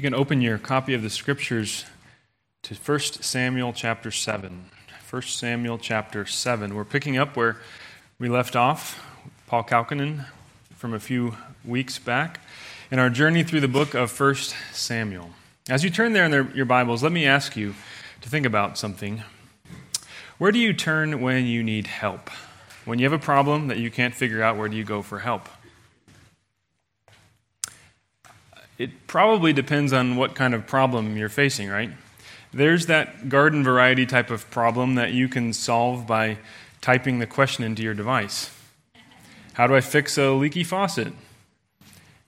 You can open your copy of the scriptures to 1 Samuel chapter 7. 1 Samuel chapter 7. We're picking up where we left off, Paul Kalkinen, from a few weeks back, in our journey through the book of 1 Samuel. As you turn there in their, your Bibles, let me ask you to think about something. Where do you turn when you need help? When you have a problem that you can't figure out, where do you go for help? It probably depends on what kind of problem you're facing, right? There's that garden variety type of problem that you can solve by typing the question into your device. How do I fix a leaky faucet?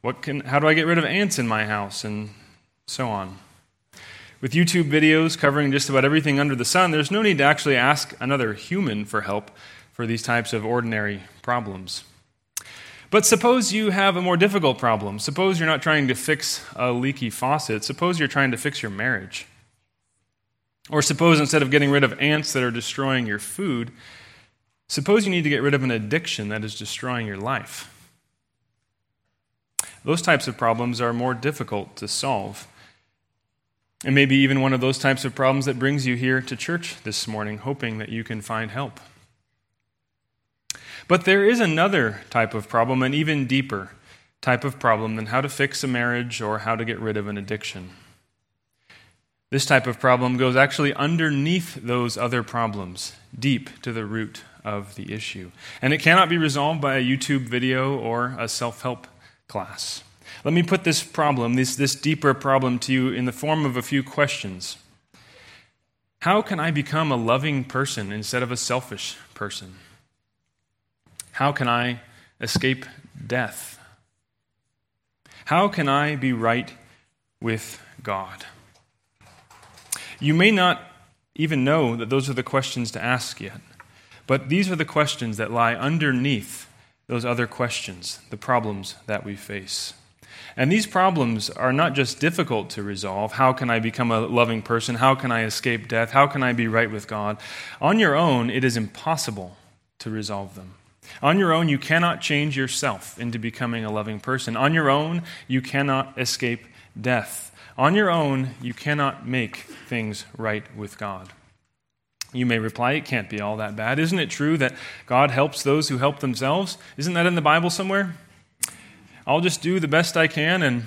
What can, how do I get rid of ants in my house? And so on. With YouTube videos covering just about everything under the sun, there's no need to actually ask another human for help for these types of ordinary problems. But suppose you have a more difficult problem. Suppose you're not trying to fix a leaky faucet. Suppose you're trying to fix your marriage. Or suppose instead of getting rid of ants that are destroying your food, suppose you need to get rid of an addiction that is destroying your life. Those types of problems are more difficult to solve. And maybe even one of those types of problems that brings you here to church this morning, hoping that you can find help. But there is another type of problem, an even deeper type of problem than how to fix a marriage or how to get rid of an addiction. This type of problem goes actually underneath those other problems, deep to the root of the issue. And it cannot be resolved by a YouTube video or a self help class. Let me put this problem, this, this deeper problem, to you in the form of a few questions. How can I become a loving person instead of a selfish person? How can I escape death? How can I be right with God? You may not even know that those are the questions to ask yet, but these are the questions that lie underneath those other questions, the problems that we face. And these problems are not just difficult to resolve. How can I become a loving person? How can I escape death? How can I be right with God? On your own, it is impossible to resolve them. On your own, you cannot change yourself into becoming a loving person. On your own, you cannot escape death. On your own, you cannot make things right with God. You may reply, it can't be all that bad. Isn't it true that God helps those who help themselves? Isn't that in the Bible somewhere? I'll just do the best I can, and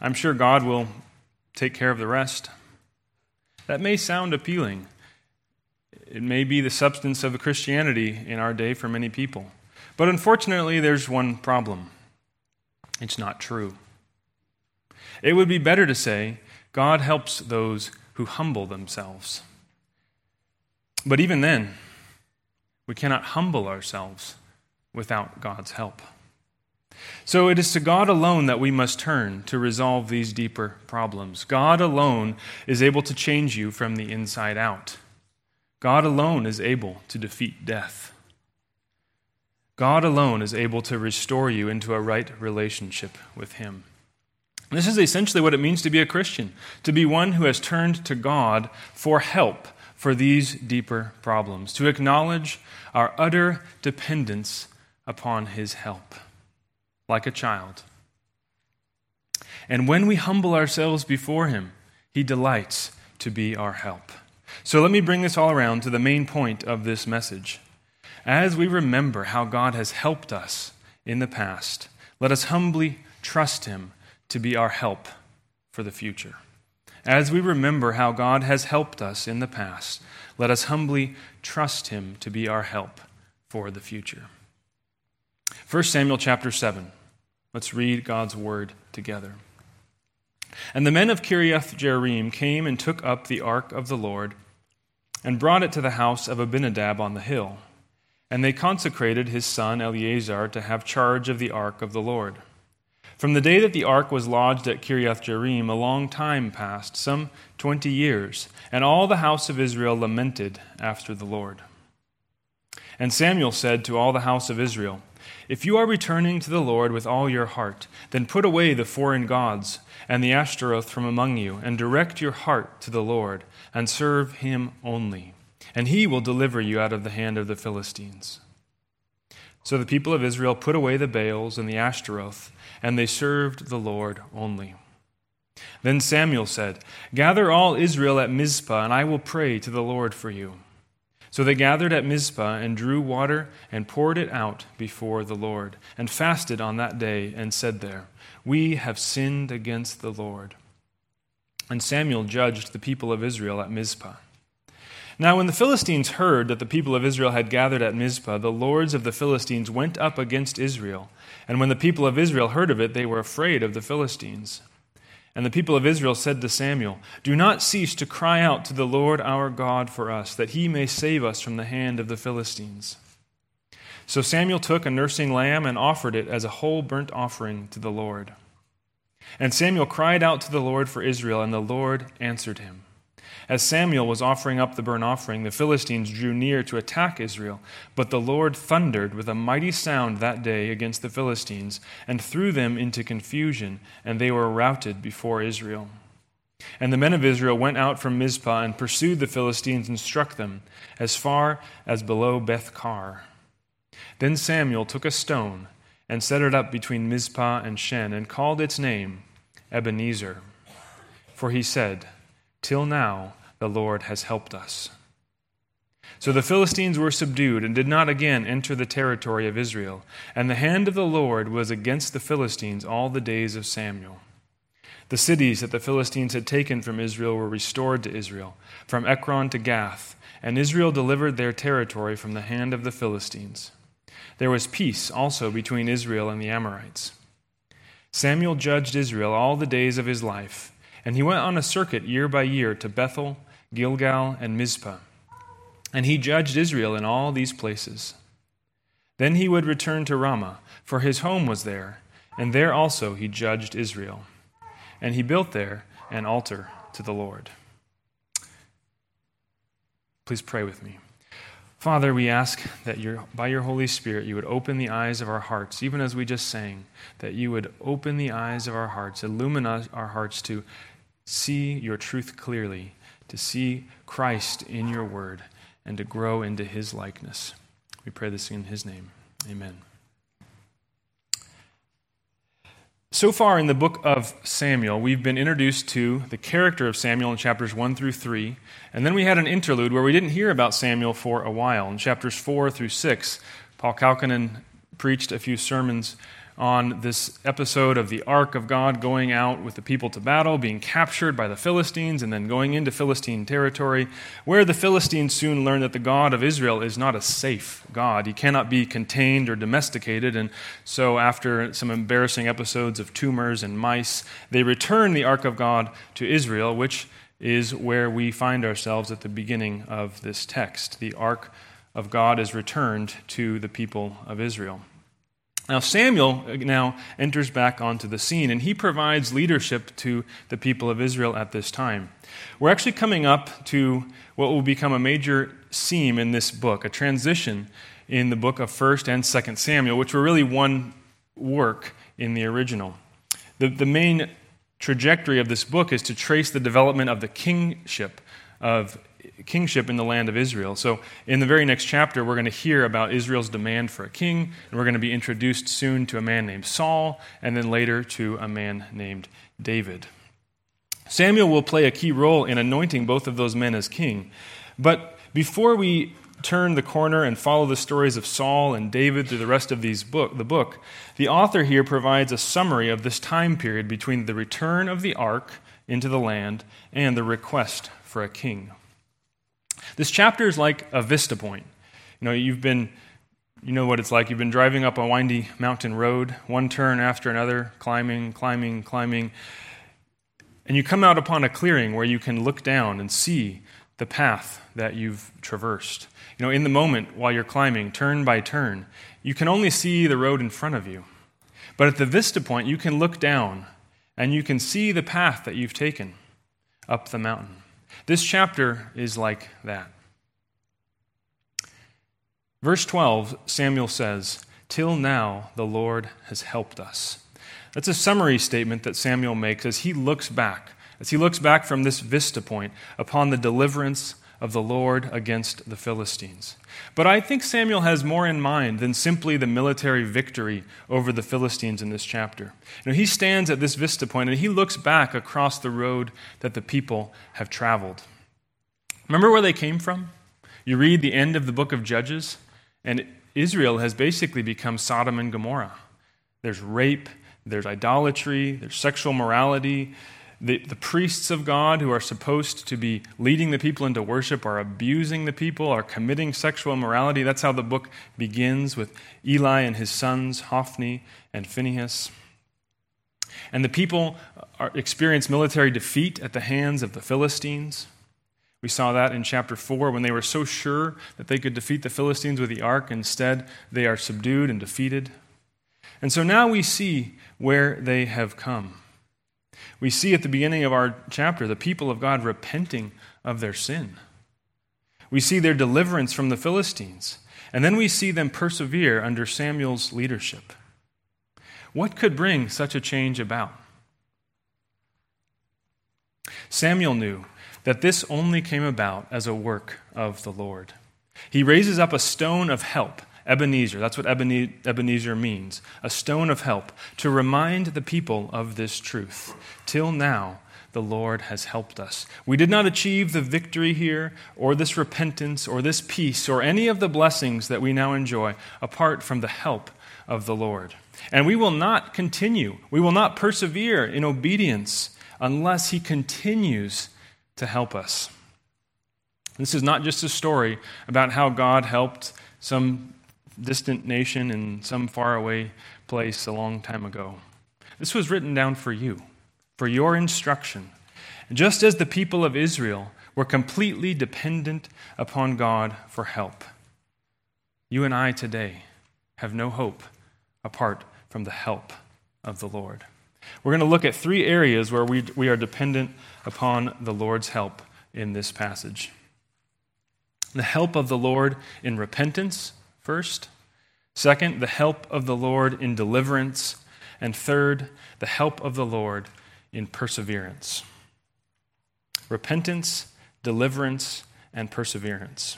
I'm sure God will take care of the rest. That may sound appealing, it may be the substance of a Christianity in our day for many people. But unfortunately, there's one problem it's not true. It would be better to say, God helps those who humble themselves. But even then, we cannot humble ourselves without God's help. So it is to God alone that we must turn to resolve these deeper problems. God alone is able to change you from the inside out. God alone is able to defeat death. God alone is able to restore you into a right relationship with Him. This is essentially what it means to be a Christian, to be one who has turned to God for help for these deeper problems, to acknowledge our utter dependence upon His help, like a child. And when we humble ourselves before Him, He delights to be our help. So let me bring this all around to the main point of this message. As we remember how God has helped us in the past, let us humbly trust Him to be our help for the future. As we remember how God has helped us in the past, let us humbly trust Him to be our help for the future. 1 Samuel chapter 7. Let's read God's word together. And the men of Kiriath Jearim came and took up the ark of the Lord and brought it to the house of Abinadab on the hill. And they consecrated his son Eleazar to have charge of the ark of the Lord. From the day that the ark was lodged at Kiriath Jearim, a long time passed, some twenty years, and all the house of Israel lamented after the Lord. And Samuel said to all the house of Israel, If you are returning to the Lord with all your heart, then put away the foreign gods and the Ashtaroth from among you, and direct your heart to the Lord and serve him only, and he will deliver you out of the hand of the Philistines. So the people of Israel put away the Baals and the Ashtaroth, and they served the Lord only. Then Samuel said, Gather all Israel at Mizpah, and I will pray to the Lord for you. So they gathered at Mizpah and drew water and poured it out before the Lord, and fasted on that day, and said there, We have sinned against the Lord. And Samuel judged the people of Israel at Mizpah. Now, when the Philistines heard that the people of Israel had gathered at Mizpah, the lords of the Philistines went up against Israel. And when the people of Israel heard of it, they were afraid of the Philistines. And the people of Israel said to Samuel, Do not cease to cry out to the Lord our God for us, that he may save us from the hand of the Philistines. So Samuel took a nursing lamb and offered it as a whole burnt offering to the Lord. And Samuel cried out to the Lord for Israel, and the Lord answered him. As Samuel was offering up the burnt offering, the Philistines drew near to attack Israel. But the Lord thundered with a mighty sound that day against the Philistines and threw them into confusion, and they were routed before Israel. And the men of Israel went out from Mizpah and pursued the Philistines and struck them as far as below Beth Car. Then Samuel took a stone and set it up between Mizpah and Shen and called its name Ebenezer. For he said, Till now, the Lord has helped us. So the Philistines were subdued and did not again enter the territory of Israel. And the hand of the Lord was against the Philistines all the days of Samuel. The cities that the Philistines had taken from Israel were restored to Israel, from Ekron to Gath, and Israel delivered their territory from the hand of the Philistines. There was peace also between Israel and the Amorites. Samuel judged Israel all the days of his life, and he went on a circuit year by year to Bethel Gilgal, and Mizpah. And he judged Israel in all these places. Then he would return to Ramah, for his home was there, and there also he judged Israel. And he built there an altar to the Lord. Please pray with me. Father, we ask that your, by your Holy Spirit you would open the eyes of our hearts, even as we just sang, that you would open the eyes of our hearts, illumine our hearts to see your truth clearly to see Christ in your word and to grow into his likeness. We pray this in his name. Amen. So far in the book of Samuel, we've been introduced to the character of Samuel in chapters 1 through 3, and then we had an interlude where we didn't hear about Samuel for a while. In chapters 4 through 6, Paul Kalkinen preached a few sermons on this episode of the ark of God going out with the people to battle, being captured by the Philistines, and then going into Philistine territory, where the Philistines soon learn that the God of Israel is not a safe God. He cannot be contained or domesticated. And so, after some embarrassing episodes of tumors and mice, they return the ark of God to Israel, which is where we find ourselves at the beginning of this text. The ark of God is returned to the people of Israel. Now, Samuel uh, now enters back onto the scene, and he provides leadership to the people of Israel at this time. We're actually coming up to what will become a major seam in this book, a transition in the book of 1st and 2nd Samuel, which were really one work in the original. The, the main trajectory of this book is to trace the development of the kingship of kingship in the land of Israel. So, in the very next chapter, we're going to hear about Israel's demand for a king, and we're going to be introduced soon to a man named Saul, and then later to a man named David. Samuel will play a key role in anointing both of those men as king. But before we turn the corner and follow the stories of Saul and David through the rest of these book, the book, the author here provides a summary of this time period between the return of the ark into the land and the request for a king. This chapter is like a vista point. You know, you've been, you know what it's like. You've been driving up a windy mountain road, one turn after another, climbing, climbing, climbing. And you come out upon a clearing where you can look down and see the path that you've traversed. You know, in the moment while you're climbing, turn by turn, you can only see the road in front of you. But at the vista point, you can look down and you can see the path that you've taken up the mountain. This chapter is like that. Verse 12, Samuel says, Till now the Lord has helped us. That's a summary statement that Samuel makes as he looks back, as he looks back from this vista point upon the deliverance of the Lord against the Philistines. But I think Samuel has more in mind than simply the military victory over the Philistines in this chapter. You know, he stands at this vista point and he looks back across the road that the people have traveled. Remember where they came from? You read the end of the book of Judges, and Israel has basically become Sodom and Gomorrah. There's rape, there's idolatry, there's sexual morality. The, the priests of God who are supposed to be leading the people into worship are abusing the people, are committing sexual immorality. That's how the book begins with Eli and his sons, Hophni and Phinehas. And the people are, experience military defeat at the hands of the Philistines. We saw that in chapter 4 when they were so sure that they could defeat the Philistines with the ark. Instead, they are subdued and defeated. And so now we see where they have come. We see at the beginning of our chapter the people of God repenting of their sin. We see their deliverance from the Philistines. And then we see them persevere under Samuel's leadership. What could bring such a change about? Samuel knew that this only came about as a work of the Lord. He raises up a stone of help, Ebenezer. That's what Ebenezer means a stone of help, to remind the people of this truth. Till now, the Lord has helped us. We did not achieve the victory here, or this repentance, or this peace, or any of the blessings that we now enjoy apart from the help of the Lord. And we will not continue, we will not persevere in obedience unless He continues to help us. This is not just a story about how God helped some distant nation in some faraway place a long time ago. This was written down for you, for your instruction. Just as the people of Israel were completely dependent upon God for help, you and I today have no hope apart from the help of the Lord. We're going to look at three areas where we, we are dependent upon the Lord's help in this passage. The help of the Lord in repentance, first. Second, the help of the Lord in deliverance. And third, the help of the Lord in perseverance. Repentance, deliverance, and perseverance.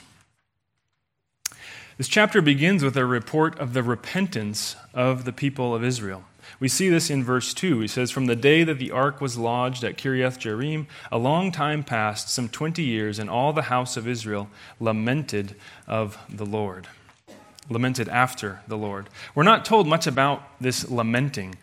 This chapter begins with a report of the repentance of the people of Israel. We see this in verse 2. He says, From the day that the ark was lodged at Kiriath Jearim, a long time passed, some 20 years, and all the house of Israel lamented of the Lord. Lamented after the Lord. We're not told much about this lamenting.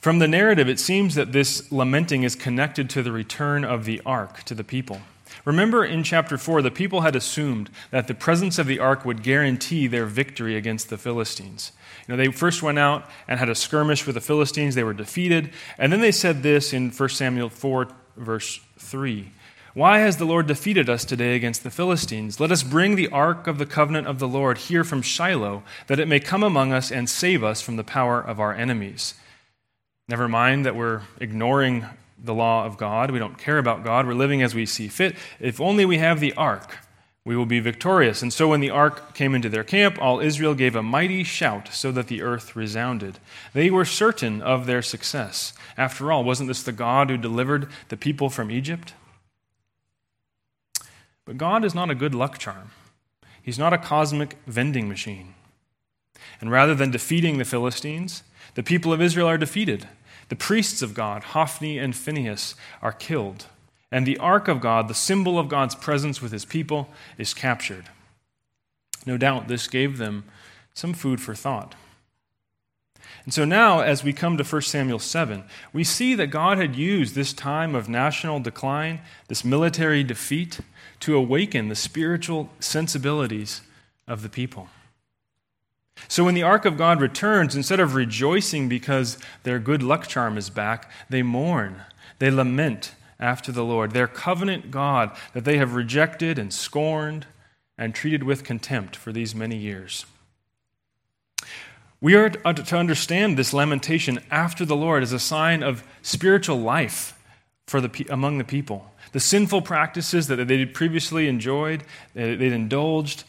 From the narrative, it seems that this lamenting is connected to the return of the ark to the people. Remember in chapter 4, the people had assumed that the presence of the ark would guarantee their victory against the Philistines. You know, they first went out and had a skirmish with the Philistines. They were defeated. And then they said this in 1 Samuel 4, verse 3. Why has the Lord defeated us today against the Philistines? Let us bring the ark of the covenant of the Lord here from Shiloh, that it may come among us and save us from the power of our enemies. Never mind that we're ignoring the law of God. We don't care about God. We're living as we see fit. If only we have the ark, we will be victorious. And so when the ark came into their camp, all Israel gave a mighty shout so that the earth resounded. They were certain of their success. After all, wasn't this the God who delivered the people from Egypt? But God is not a good luck charm. He's not a cosmic vending machine. And rather than defeating the Philistines, the people of Israel are defeated. The priests of God, Hophni and Phinehas, are killed and the ark of God, the symbol of God's presence with his people, is captured. No doubt this gave them some food for thought. And so now, as we come to 1 Samuel 7, we see that God had used this time of national decline, this military defeat, to awaken the spiritual sensibilities of the people. So when the ark of God returns, instead of rejoicing because their good luck charm is back, they mourn, they lament, after the Lord, their covenant God that they have rejected and scorned and treated with contempt for these many years. We are to understand this lamentation after the Lord as a sign of spiritual life for the, among the people. The sinful practices that they had previously enjoyed, they'd indulged,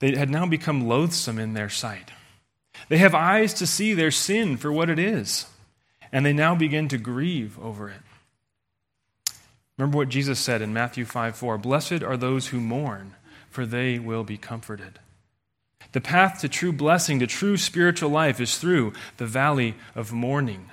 they had now become loathsome in their sight. They have eyes to see their sin for what it is, and they now begin to grieve over it. Remember what Jesus said in Matthew 5 4 Blessed are those who mourn, for they will be comforted. The path to true blessing, to true spiritual life, is through the valley of mourning.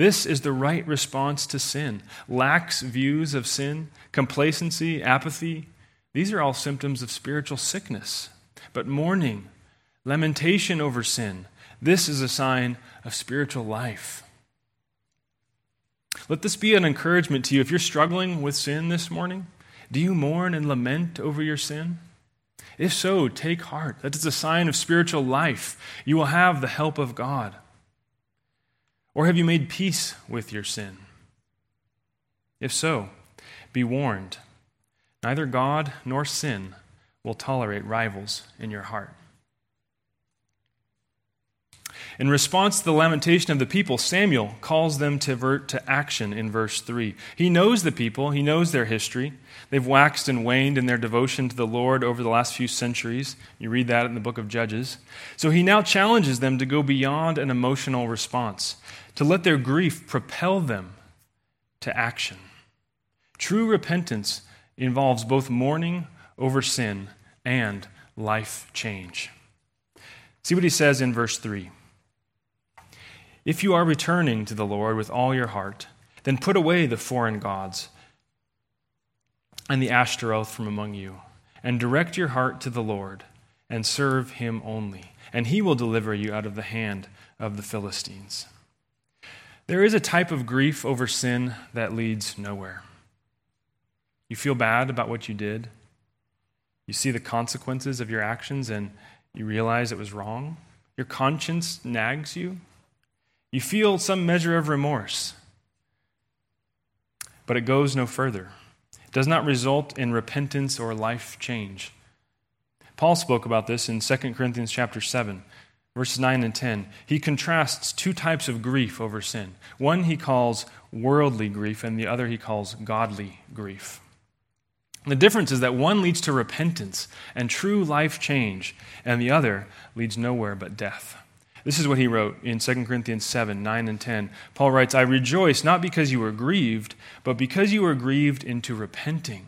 This is the right response to sin. Lax views of sin, complacency, apathy, these are all symptoms of spiritual sickness. But mourning, lamentation over sin, this is a sign of spiritual life. Let this be an encouragement to you. If you're struggling with sin this morning, do you mourn and lament over your sin? If so, take heart. That is a sign of spiritual life. You will have the help of God. Or have you made peace with your sin? If so, be warned. Neither God nor sin will tolerate rivals in your heart. In response to the lamentation of the people, Samuel calls them to vert to action in verse 3. He knows the people, he knows their history. They've waxed and waned in their devotion to the Lord over the last few centuries. You read that in the book of Judges. So he now challenges them to go beyond an emotional response, to let their grief propel them to action. True repentance involves both mourning over sin and life change. See what he says in verse 3. If you are returning to the Lord with all your heart, then put away the foreign gods and the Ashtaroth from among you, and direct your heart to the Lord, and serve him only, and he will deliver you out of the hand of the Philistines. There is a type of grief over sin that leads nowhere. You feel bad about what you did. You see the consequences of your actions and you realize it was wrong. Your conscience nags you. You feel some measure of remorse, but it goes no further. It does not result in repentance or life change. Paul spoke about this in 2 Corinthians chapter 7, verses 9 and 10. He contrasts two types of grief over sin. One he calls worldly grief, and the other he calls godly grief. The difference is that one leads to repentance and true life change, and the other leads nowhere but death. This is what he wrote in 2 Corinthians 7 9 and 10. Paul writes, I rejoice not because you were grieved, but because you were grieved into repenting.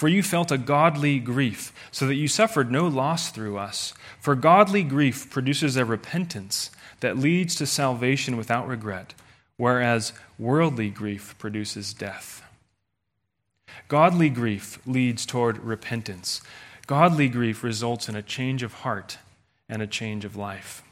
For you felt a godly grief, so that you suffered no loss through us. For godly grief produces a repentance that leads to salvation without regret, whereas worldly grief produces death. Godly grief leads toward repentance. Godly grief results in a change of heart and a change of life.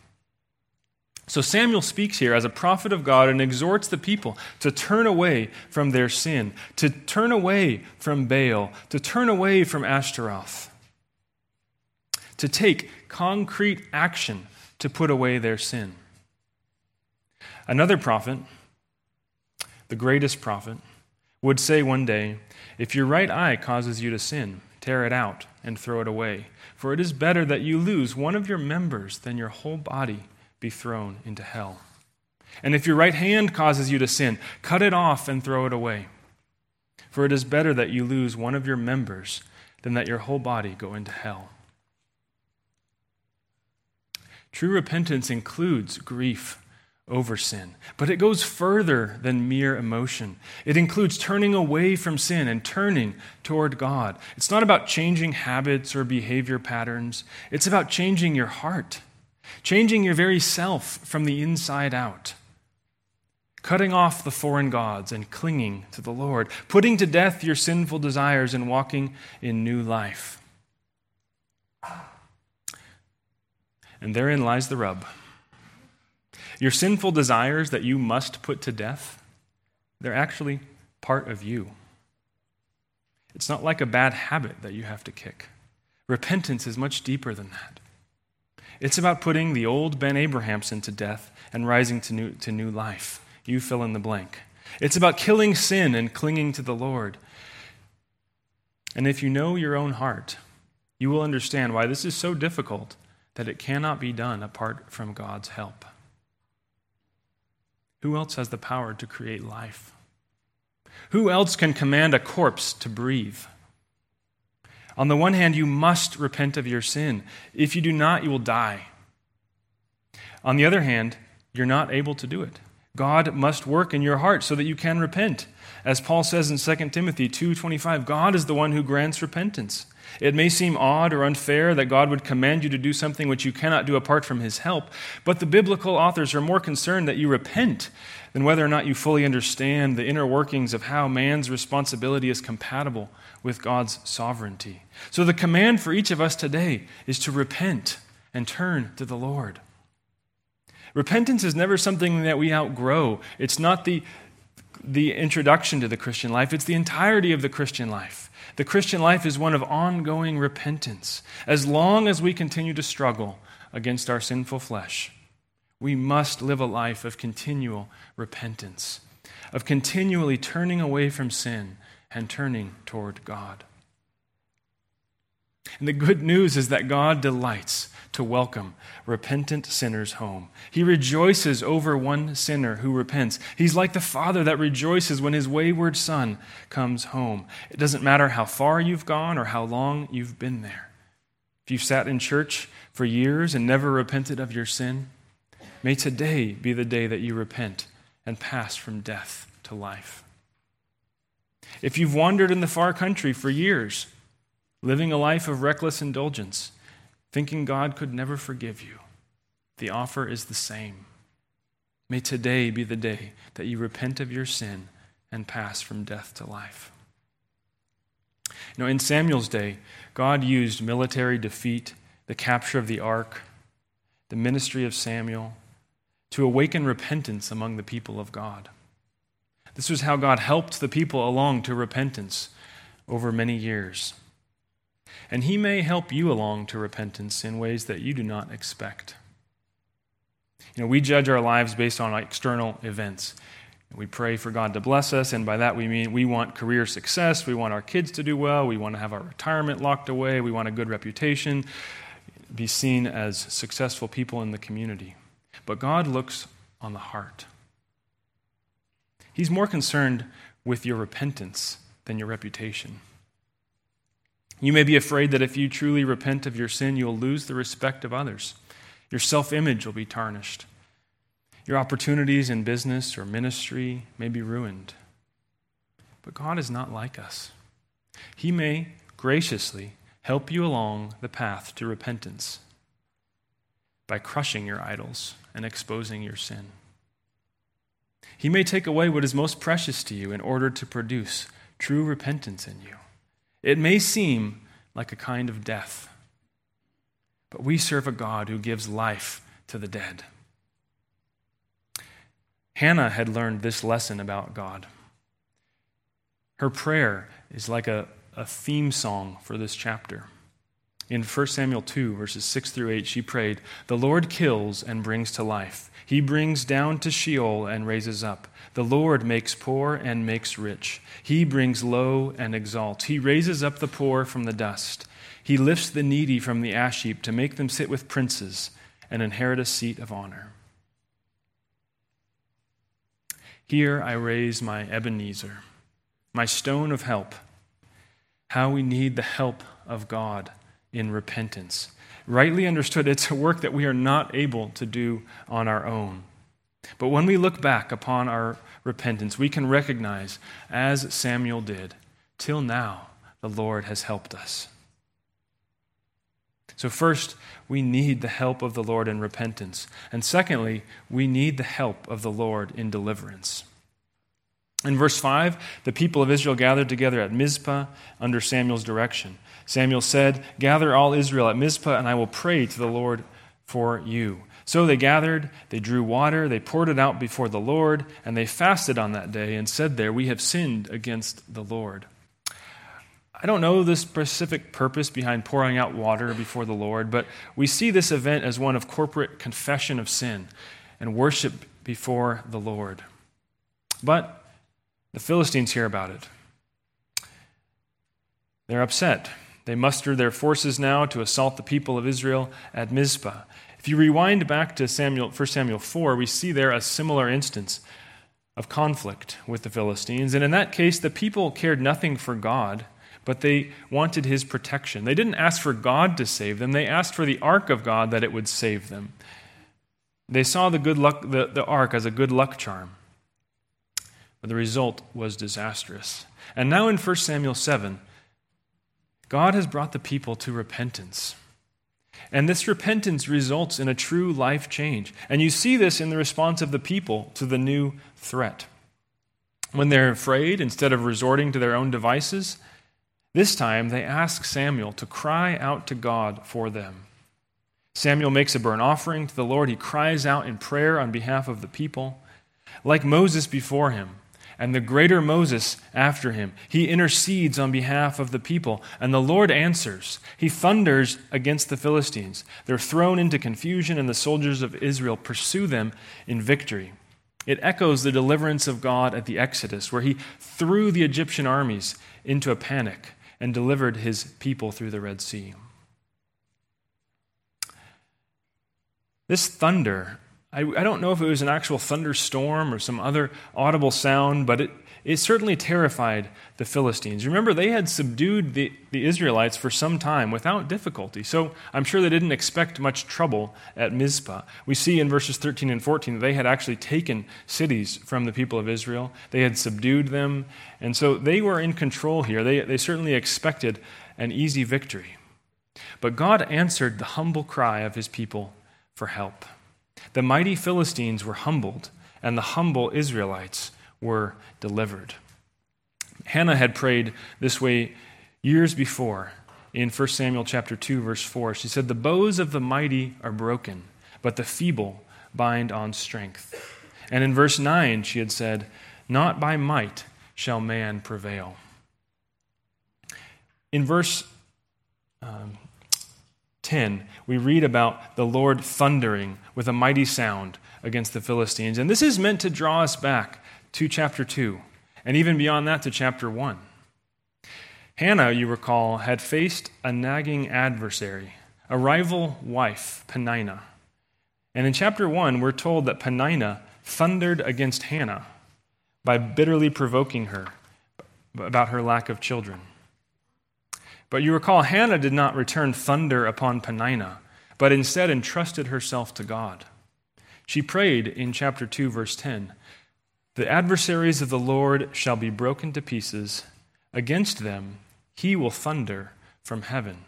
So Samuel speaks here as a prophet of God and exhorts the people to turn away from their sin, to turn away from Baal, to turn away from Ashtaroth, to take concrete action to put away their sin. Another prophet, the greatest prophet, would say one day, If your right eye causes you to sin, tear it out and throw it away. For it is better that you lose one of your members than your whole body be thrown into hell. And if your right hand causes you to sin, cut it off and throw it away. For it is better that you lose one of your members than that your whole body go into hell. True repentance includes grief over sin, but it goes further than mere emotion. It includes turning away from sin and turning toward God. It's not about changing habits or behavior patterns, it's about changing your heart changing your very self from the inside out, cutting off the foreign gods and clinging to the Lord, putting to death your sinful desires and walking in new life. And therein lies the rub. Your sinful desires that you must put to death, they're actually part of you. It's not like a bad habit that you have to kick. Repentance is much deeper than that. It's about putting the old Ben Abrahamson to death and rising to new, to new life. You fill in the blank. It's about killing sin and clinging to the Lord. And if you know your own heart, you will understand why this is so difficult that it cannot be done apart from God's help. Who else has the power to create life? Who else can command a corpse to breathe? On the one hand, you must repent of your sin. If you do not, you will die. On the other hand, you're not able to do it. God must work in your heart so that you can repent. As Paul says in 2 Timothy 2:25, God is the one who grants repentance. It may seem odd or unfair that God would command you to do something which you cannot do apart from his help, but the biblical authors are more concerned that you repent than whether or not you fully understand the inner workings of how man's responsibility is compatible with God's sovereignty. So the command for each of us today is to repent and turn to the Lord. Repentance is never something that we outgrow. It's not the, the introduction to the Christian life, it's the entirety of the Christian life. The Christian life is one of ongoing repentance. As long as we continue to struggle against our sinful flesh, we must live a life of continual repentance, of continually turning away from sin and turning toward God. And the good news is that God delights to welcome repentant sinners home. He rejoices over one sinner who repents. He's like the father that rejoices when his wayward son comes home. It doesn't matter how far you've gone or how long you've been there. If you've sat in church for years and never repented of your sin, may today be the day that you repent and pass from death to life. If you've wandered in the far country for years, living a life of reckless indulgence, thinking God could never forgive you, the offer is the same. May today be the day that you repent of your sin and pass from death to life. Know, in Samuel's day, God used military defeat, the capture of the ark, the ministry of Samuel, to awaken repentance among the people of God. This was how God helped the people along to repentance over many years. And He may help you along to repentance in ways that you do not expect. You know, we judge our lives based on external events. We pray for God to bless us, and by that we mean we want career success, we want our kids to do well, we want to have our retirement locked away, we want a good reputation, be seen as successful people in the community. But God looks on the heart. He's more concerned with your repentance than your reputation. You may be afraid that if you truly repent of your sin, you'll lose the respect of others. Your self image will be tarnished. Your opportunities in business or ministry may be ruined. But God is not like us. He may graciously help you along the path to repentance by crushing your idols and exposing your sin. He may take away what is most precious to you in order to produce true repentance in you. It may seem like a kind of death, but we serve a God who gives life to the dead. Hannah had learned this lesson about God. Her prayer is like a, a theme song for this chapter. In 1 Samuel 2, verses 6 through 8, she prayed, The Lord kills and brings to life. He brings down to Sheol and raises up. The Lord makes poor and makes rich. He brings low and exalts. He raises up the poor from the dust. He lifts the needy from the ash heap to make them sit with princes and inherit a seat of honor. Here I raise my Ebenezer, my stone of help. How we need the help of God in repentance. Rightly understood, it's a work that we are not able to do on our own. But when we look back upon our repentance, we can recognize, as Samuel did, till now the Lord has helped us. So, first, we need the help of the Lord in repentance. And secondly, we need the help of the Lord in deliverance. In verse 5, the people of Israel gathered together at Mizpah under Samuel's direction. Samuel said, Gather all Israel at Mizpah, and I will pray to the Lord for you. So they gathered, they drew water, they poured it out before the Lord, and they fasted on that day and said there, We have sinned against the Lord. I don't know the specific purpose behind pouring out water before the Lord, but we see this event as one of corporate confession of sin and worship before the Lord. But the Philistines hear about it. They're upset. They muster their forces now to assault the people of Israel at Mizpah. If you rewind back to Samuel, 1 Samuel 4, we see there a similar instance of conflict with the Philistines. And in that case, the people cared nothing for God, but they wanted his protection. They didn't ask for God to save them, they asked for the ark of God that it would save them. They saw the, good luck, the, the ark as a good luck charm, but the result was disastrous. And now in 1 Samuel 7, God has brought the people to repentance. And this repentance results in a true life change. And you see this in the response of the people to the new threat. When they're afraid, instead of resorting to their own devices, this time they ask Samuel to cry out to God for them. Samuel makes a burnt offering to the Lord. He cries out in prayer on behalf of the people. Like Moses before him, and the greater Moses after him. He intercedes on behalf of the people, and the Lord answers. He thunders against the Philistines. They're thrown into confusion, and the soldiers of Israel pursue them in victory. It echoes the deliverance of God at the Exodus, where he threw the Egyptian armies into a panic and delivered his people through the Red Sea. This thunder I, I don't know if it was an actual thunderstorm or some other audible sound, but it, it certainly terrified the Philistines. Remember, they had subdued the, the Israelites for some time without difficulty. So I'm sure they didn't expect much trouble at Mizpah. We see in verses 13 and 14 that they had actually taken cities from the people of Israel, they had subdued them. And so they were in control here. They, they certainly expected an easy victory. But God answered the humble cry of his people for help. The mighty Philistines were humbled, and the humble Israelites were delivered. Hannah had prayed this way years before in 1 Samuel chapter 2 verse 4. She said, "The bows of the mighty are broken, but the feeble bind on strength." And in verse 9 she had said, "Not by might shall man prevail." In verse um, 10, we read about the Lord thundering with a mighty sound against the Philistines. And this is meant to draw us back to chapter 2, and even beyond that to chapter 1. Hannah, you recall, had faced a nagging adversary, a rival wife, Peninnah. And in chapter 1, we're told that Peninnah thundered against Hannah by bitterly provoking her about her lack of children. But you recall, Hannah did not return thunder upon Peninnah, but instead entrusted herself to God. She prayed in chapter 2, verse 10 The adversaries of the Lord shall be broken to pieces. Against them he will thunder from heaven.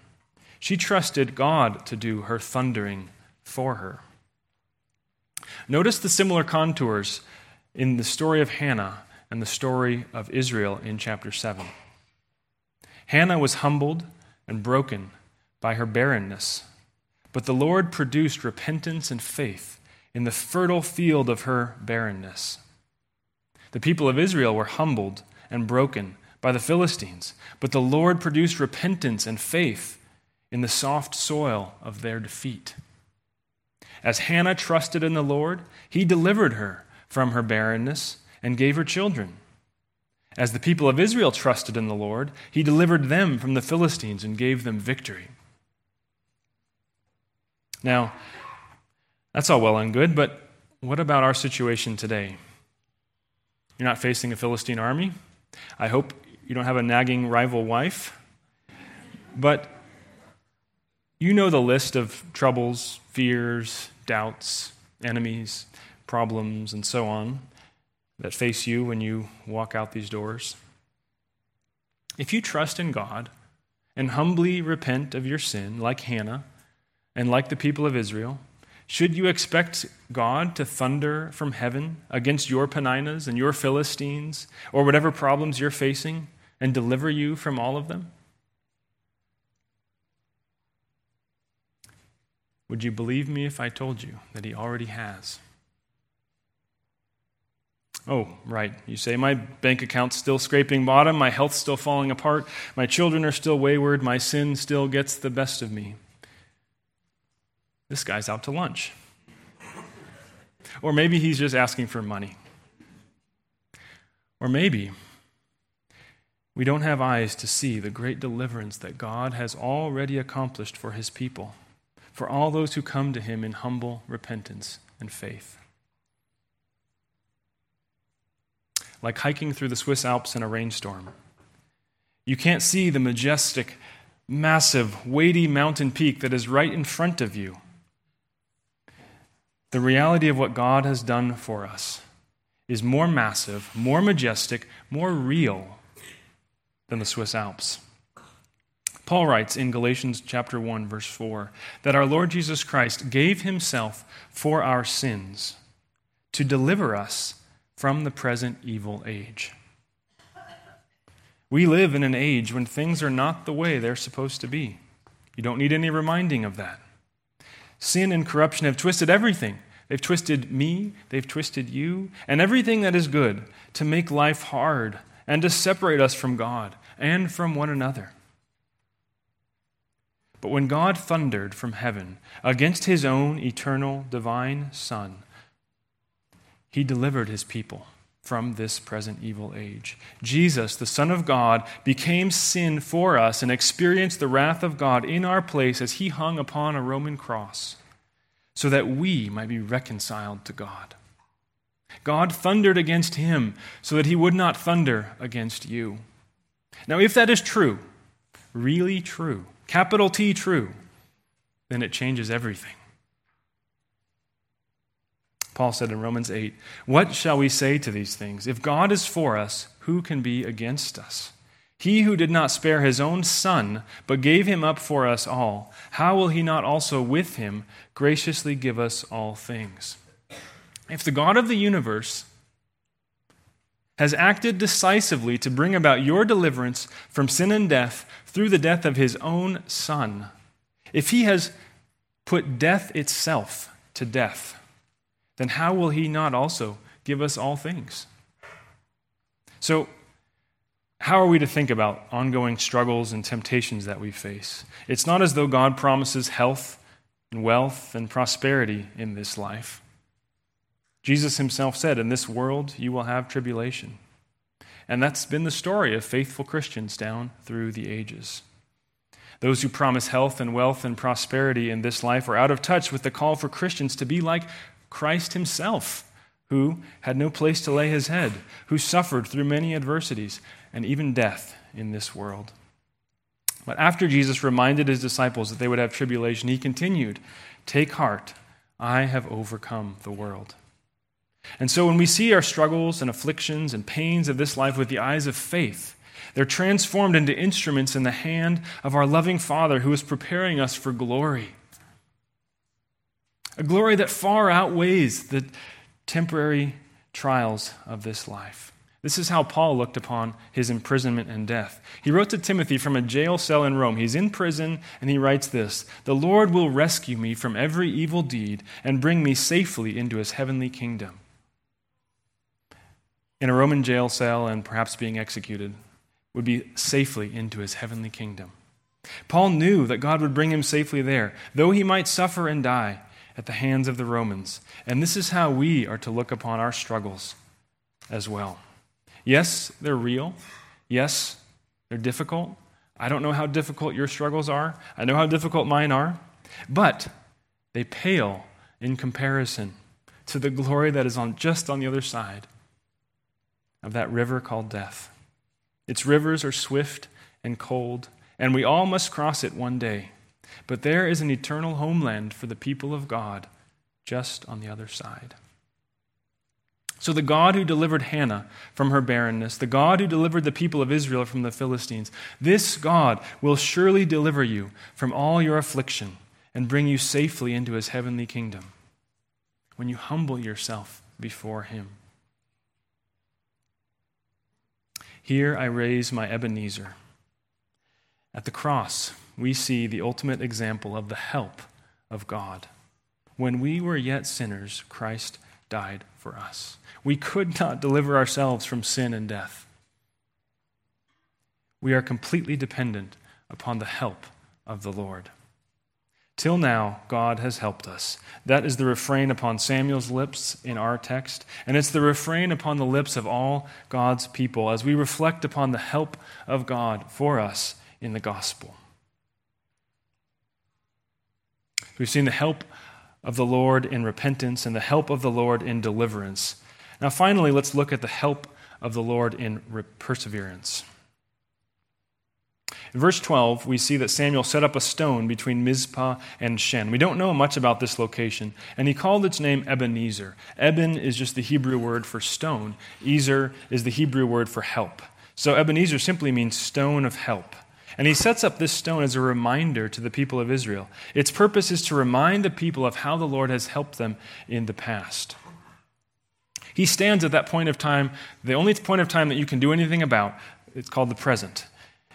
She trusted God to do her thundering for her. Notice the similar contours in the story of Hannah and the story of Israel in chapter 7. Hannah was humbled and broken by her barrenness, but the Lord produced repentance and faith in the fertile field of her barrenness. The people of Israel were humbled and broken by the Philistines, but the Lord produced repentance and faith in the soft soil of their defeat. As Hannah trusted in the Lord, he delivered her from her barrenness and gave her children. As the people of Israel trusted in the Lord, he delivered them from the Philistines and gave them victory. Now, that's all well and good, but what about our situation today? You're not facing a Philistine army. I hope you don't have a nagging rival wife. But you know the list of troubles, fears, doubts, enemies, problems, and so on that face you when you walk out these doors. If you trust in God and humbly repent of your sin, like Hannah and like the people of Israel, should you expect God to thunder from heaven against your Peninnahs and your Philistines or whatever problems you're facing and deliver you from all of them? Would you believe me if I told you that He already has? Oh, right. You say, my bank account's still scraping bottom, my health's still falling apart, my children are still wayward, my sin still gets the best of me. This guy's out to lunch. Or maybe he's just asking for money. Or maybe we don't have eyes to see the great deliverance that God has already accomplished for his people, for all those who come to him in humble repentance and faith. Like hiking through the Swiss Alps in a rainstorm. You can't see the majestic, massive, weighty mountain peak that is right in front of you. the reality of what God has done for us is more massive, more majestic, more real than the Swiss Alps. Paul writes in Galatians chapter 1 verse 4 that our Lord Jesus Christ gave himself for our sins to deliver us from the present evil age. We live in an age when things are not the way they're supposed to be. You don't need any reminding of that. Sin and corruption have twisted everything. They've twisted me, they've twisted you, and everything that is good to make life hard and to separate us from God and from one another. But when God thundered from heaven against his own eternal divine Son, he delivered his people from this present evil age. Jesus, the Son of God, became sin for us and experienced the wrath of God in our place as he hung upon a Roman cross, so that we might be reconciled to God. God thundered against him so that he would not thunder against you. Now, if that is true, really true, capital T true, then it changes everything. Paul said in Romans 8, What shall we say to these things? If God is for us, who can be against us? He who did not spare his own son, but gave him up for us all, how will he not also with him graciously give us all things? If the God of the universe has acted decisively to bring about your deliverance from sin and death through the death of his own Son, if he has put death itself to death, then how will he not also give us all things? So, how are we to think about ongoing struggles and temptations that we face? It's not as though God promises health and wealth and prosperity in this life. Jesus himself said, In this world you will have tribulation. And that's been the story of faithful Christians down through the ages. Those who promise health and wealth and prosperity in this life are out of touch with the call for Christians to be like Christ himself, who had no place to lay his head, who suffered through many adversities and even death in this world. But after Jesus reminded his disciples that they would have tribulation, he continued, Take heart, I have overcome the world. And so when we see our struggles and afflictions and pains of this life with the eyes of faith, they're transformed into instruments in the hand of our loving Father who is preparing us for glory. A glory that far outweighs the temporary trials of this life. This is how Paul looked upon his imprisonment and death. He wrote to Timothy from a jail cell in Rome. He's in prison, and he writes this The Lord will rescue me from every evil deed and bring me safely into his heavenly kingdom in a Roman jail cell and perhaps being executed, would be safely into his heavenly kingdom. Paul knew that God would bring him safely there, though he might suffer and die at the hands of the Romans. And this is how we are to look upon our struggles as well. Yes, they're real. Yes, they're difficult. I don't know how difficult your struggles are. I know how difficult mine are. But they pale in comparison to the glory that is on just on the other side of that river called death. Its rivers are swift and cold, and we all must cross it one day. But there is an eternal homeland for the people of God just on the other side. So, the God who delivered Hannah from her barrenness, the God who delivered the people of Israel from the Philistines, this God will surely deliver you from all your affliction and bring you safely into his heavenly kingdom when you humble yourself before him. Here I raise my Ebenezer. At the cross, we see the ultimate example of the help of God. When we were yet sinners, Christ died for us. We could not deliver ourselves from sin and death. We are completely dependent upon the help of the Lord. Till now, God has helped us. That is the refrain upon Samuel's lips in our text, and it's the refrain upon the lips of all God's people as we reflect upon the help of God for us in the gospel. We've seen the help of the Lord in repentance and the help of the Lord in deliverance. Now, finally, let's look at the help of the Lord in perseverance. In verse 12, we see that Samuel set up a stone between Mizpah and Shen. We don't know much about this location, and he called its name Ebenezer. Eben is just the Hebrew word for stone, Ezer is the Hebrew word for help. So Ebenezer simply means stone of help. And he sets up this stone as a reminder to the people of Israel. Its purpose is to remind the people of how the Lord has helped them in the past. He stands at that point of time, the only point of time that you can do anything about, it's called the present.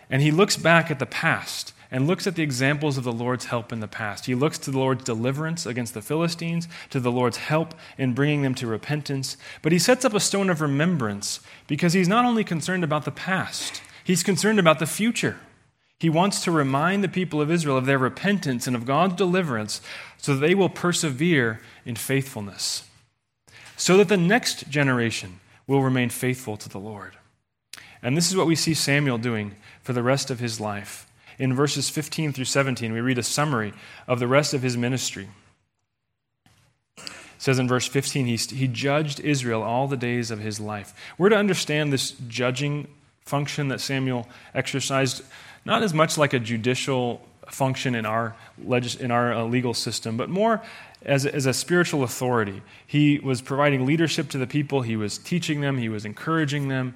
And he looks back at the past and looks at the examples of the Lord's help in the past. He looks to the Lord's deliverance against the Philistines, to the Lord's help in bringing them to repentance. But he sets up a stone of remembrance because he's not only concerned about the past, he's concerned about the future. He wants to remind the people of Israel of their repentance and of God's deliverance so that they will persevere in faithfulness, so that the next generation will remain faithful to the Lord. And this is what we see Samuel doing for the rest of his life. In verses 15 through 17, we read a summary of the rest of his ministry. It says in verse 15, he, he judged Israel all the days of his life. We're to understand this judging function that Samuel exercised not as much like a judicial function in our, legis- in our uh, legal system, but more as a, as a spiritual authority. He was providing leadership to the people, he was teaching them, he was encouraging them.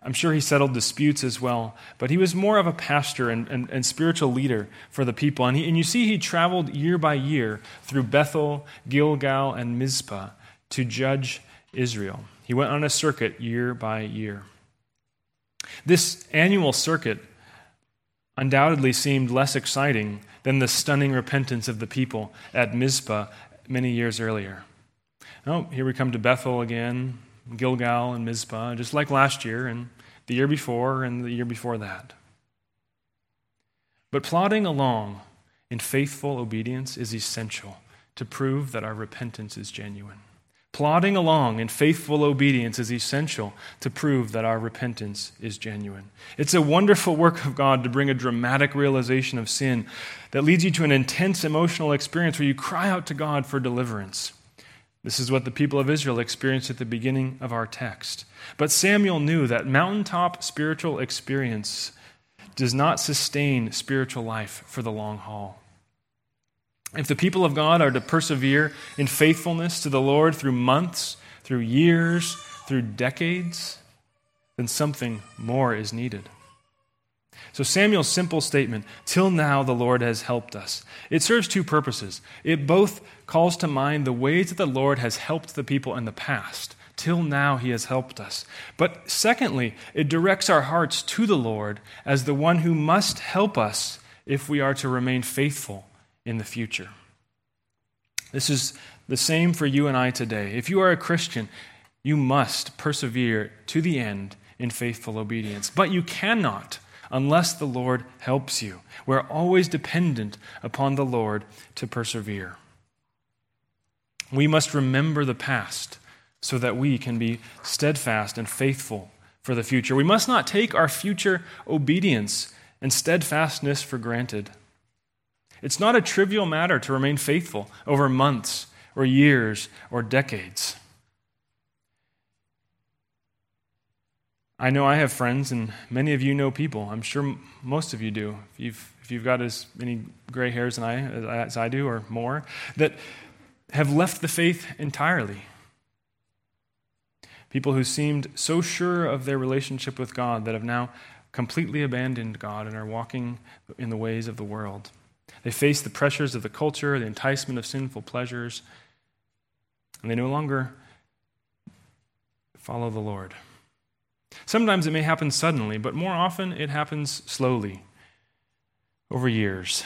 I'm sure he settled disputes as well, but he was more of a pastor and, and, and spiritual leader for the people. And, he, and you see, he traveled year by year through Bethel, Gilgal, and Mizpah to judge Israel. He went on a circuit year by year. This annual circuit undoubtedly seemed less exciting than the stunning repentance of the people at Mizpah many years earlier. Oh, here we come to Bethel again, Gilgal and Mizpah, just like last year and the year before and the year before that. But plodding along in faithful obedience is essential to prove that our repentance is genuine. Plodding along in faithful obedience is essential to prove that our repentance is genuine. It's a wonderful work of God to bring a dramatic realization of sin that leads you to an intense emotional experience where you cry out to God for deliverance. This is what the people of Israel experienced at the beginning of our text. But Samuel knew that mountaintop spiritual experience does not sustain spiritual life for the long haul. If the people of God are to persevere in faithfulness to the Lord through months, through years, through decades, then something more is needed. So, Samuel's simple statement, till now the Lord has helped us, it serves two purposes. It both calls to mind the ways that the Lord has helped the people in the past. Till now he has helped us. But secondly, it directs our hearts to the Lord as the one who must help us if we are to remain faithful in the future. This is the same for you and I today. If you are a Christian, you must persevere to the end in faithful obedience. But you cannot unless the Lord helps you. We're always dependent upon the Lord to persevere. We must remember the past so that we can be steadfast and faithful for the future. We must not take our future obedience and steadfastness for granted. It's not a trivial matter to remain faithful over months or years or decades. I know I have friends, and many of you know people. I'm sure most of you do. If you've, if you've got as many gray hairs I, as I do, or more, that have left the faith entirely. People who seemed so sure of their relationship with God that have now completely abandoned God and are walking in the ways of the world. They face the pressures of the culture, the enticement of sinful pleasures, and they no longer follow the Lord. Sometimes it may happen suddenly, but more often it happens slowly over years.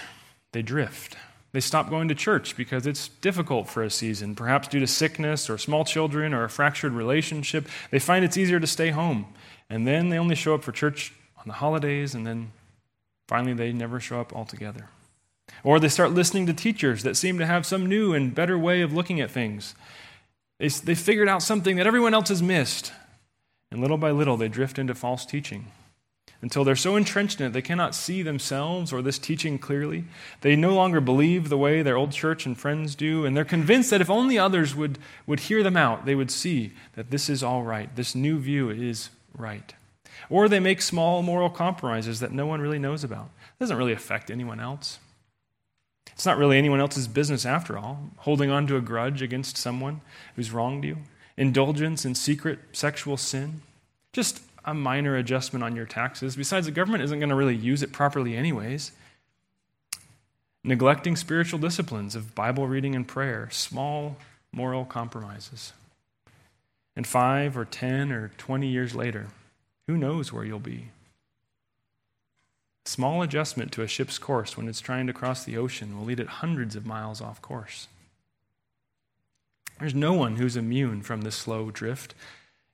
They drift. They stop going to church because it's difficult for a season, perhaps due to sickness or small children or a fractured relationship. They find it's easier to stay home. And then they only show up for church on the holidays, and then finally they never show up altogether. Or they start listening to teachers that seem to have some new and better way of looking at things. They, they figured out something that everyone else has missed. And little by little, they drift into false teaching until they're so entrenched in it they cannot see themselves or this teaching clearly. They no longer believe the way their old church and friends do, and they're convinced that if only others would, would hear them out, they would see that this is all right. This new view is right. Or they make small moral compromises that no one really knows about. It doesn't really affect anyone else. It's not really anyone else's business after all, holding on to a grudge against someone who's wronged you, indulgence in secret sexual sin, just a minor adjustment on your taxes. Besides, the government isn't going to really use it properly, anyways. Neglecting spiritual disciplines of Bible reading and prayer, small moral compromises. And five or 10 or 20 years later, who knows where you'll be? Small adjustment to a ship's course when it's trying to cross the ocean will lead it hundreds of miles off course. There's no one who's immune from this slow drift.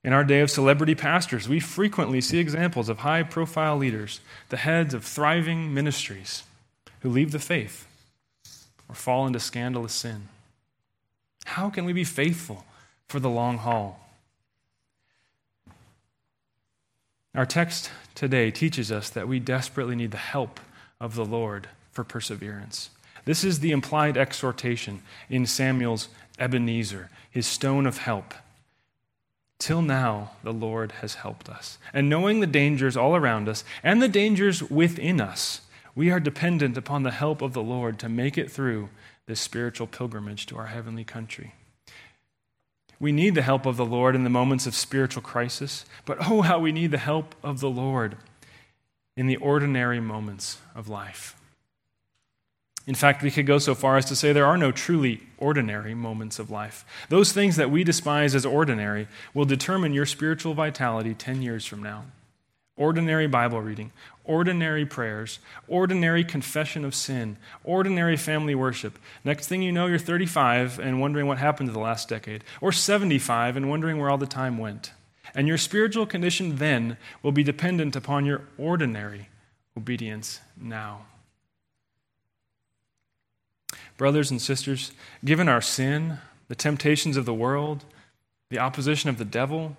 In our day of celebrity pastors, we frequently see examples of high profile leaders, the heads of thriving ministries, who leave the faith or fall into scandalous sin. How can we be faithful for the long haul? Our text today teaches us that we desperately need the help of the Lord for perseverance. This is the implied exhortation in Samuel's Ebenezer, his stone of help. Till now, the Lord has helped us. And knowing the dangers all around us and the dangers within us, we are dependent upon the help of the Lord to make it through this spiritual pilgrimage to our heavenly country. We need the help of the Lord in the moments of spiritual crisis, but oh, how we need the help of the Lord in the ordinary moments of life. In fact, we could go so far as to say there are no truly ordinary moments of life. Those things that we despise as ordinary will determine your spiritual vitality 10 years from now ordinary Bible reading, ordinary prayers, ordinary confession of sin, ordinary family worship. Next thing you know, you're 35 and wondering what happened to the last decade, or 75 and wondering where all the time went. And your spiritual condition then will be dependent upon your ordinary obedience now. Brothers and sisters, given our sin, the temptations of the world, the opposition of the devil,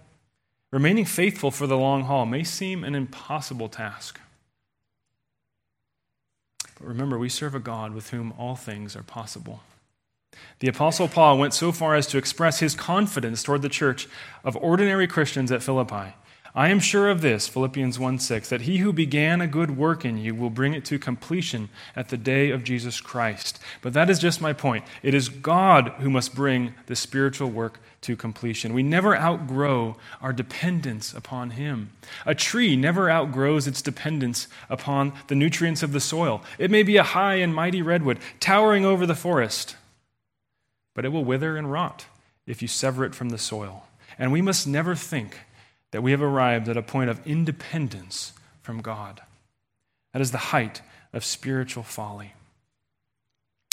Remaining faithful for the long haul may seem an impossible task. But remember, we serve a God with whom all things are possible. The Apostle Paul went so far as to express his confidence toward the church of ordinary Christians at Philippi. I am sure of this, Philippians 1 6, that he who began a good work in you will bring it to completion at the day of Jesus Christ. But that is just my point. It is God who must bring the spiritual work to completion. We never outgrow our dependence upon him. A tree never outgrows its dependence upon the nutrients of the soil. It may be a high and mighty redwood towering over the forest, but it will wither and rot if you sever it from the soil. And we must never think that we have arrived at a point of independence from God. That is the height of spiritual folly.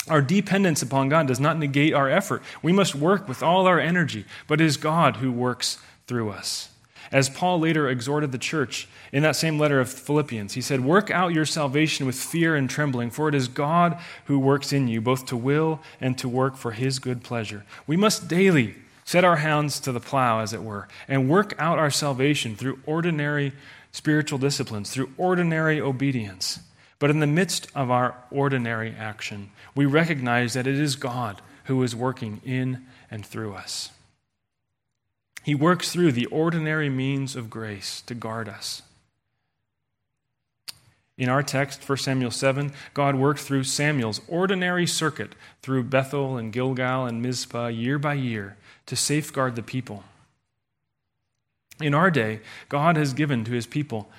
Our dependence upon God does not negate our effort. We must work with all our energy, but it is God who works through us. As Paul later exhorted the church in that same letter of Philippians, he said, Work out your salvation with fear and trembling, for it is God who works in you, both to will and to work for his good pleasure. We must daily set our hands to the plow, as it were, and work out our salvation through ordinary spiritual disciplines, through ordinary obedience. But in the midst of our ordinary action, we recognize that it is God who is working in and through us. He works through the ordinary means of grace to guard us. In our text, 1 Samuel 7, God worked through Samuel's ordinary circuit through Bethel and Gilgal and Mizpah year by year to safeguard the people. In our day, God has given to his people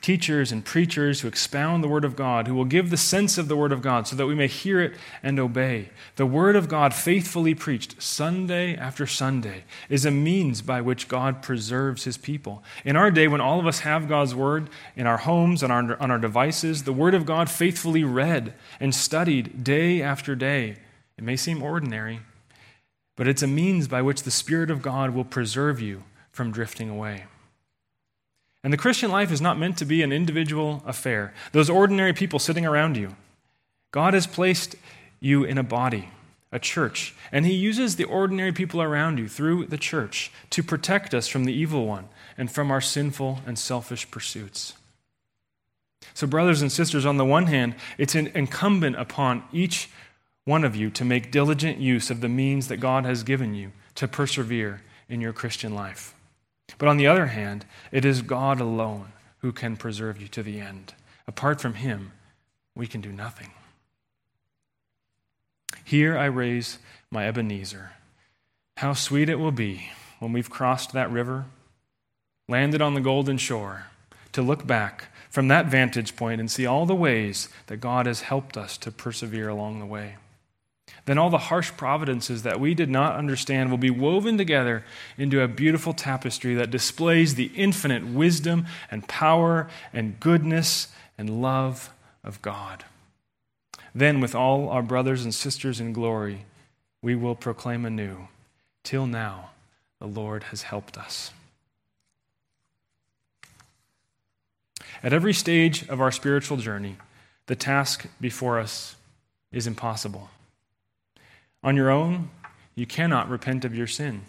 teachers and preachers who expound the Word of God, who will give the sense of the Word of God so that we may hear it and obey. The Word of God, faithfully preached Sunday after Sunday, is a means by which God preserves His people. In our day, when all of us have God's Word in our homes and on our devices, the Word of God faithfully read and studied day after day. It may seem ordinary, but it's a means by which the Spirit of God will preserve you from drifting away. And the Christian life is not meant to be an individual affair, those ordinary people sitting around you. God has placed you in a body, a church, and He uses the ordinary people around you through the church to protect us from the evil one and from our sinful and selfish pursuits. So, brothers and sisters, on the one hand, it's incumbent upon each one of you to make diligent use of the means that God has given you to persevere in your Christian life. But on the other hand, it is God alone who can preserve you to the end. Apart from Him, we can do nothing. Here I raise my Ebenezer. How sweet it will be when we've crossed that river, landed on the golden shore, to look back from that vantage point and see all the ways that God has helped us to persevere along the way. Then all the harsh providences that we did not understand will be woven together into a beautiful tapestry that displays the infinite wisdom and power and goodness and love of God. Then, with all our brothers and sisters in glory, we will proclaim anew, Till now, the Lord has helped us. At every stage of our spiritual journey, the task before us is impossible. On your own, you cannot repent of your sin.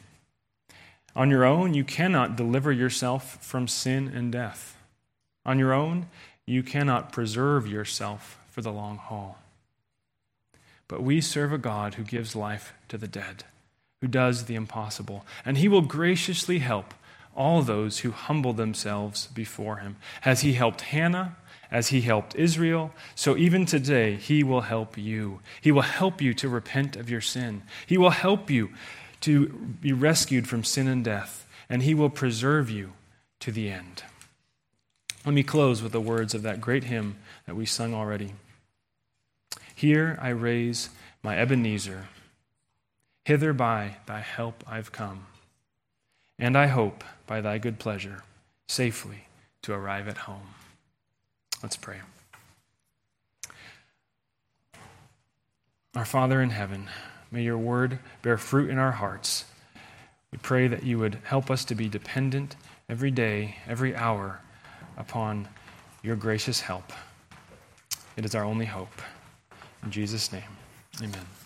On your own, you cannot deliver yourself from sin and death. On your own, you cannot preserve yourself for the long haul. But we serve a God who gives life to the dead, who does the impossible, and he will graciously help all those who humble themselves before him. As he helped Hannah, as he helped Israel, so even today he will help you. He will help you to repent of your sin. He will help you to be rescued from sin and death, and he will preserve you to the end. Let me close with the words of that great hymn that we sung already. Here I raise my Ebenezer. Hither by thy help I've come. And I hope, by thy good pleasure, safely to arrive at home. Let's pray. Our Father in heaven, may your word bear fruit in our hearts. We pray that you would help us to be dependent every day, every hour upon your gracious help. It is our only hope. In Jesus' name, amen.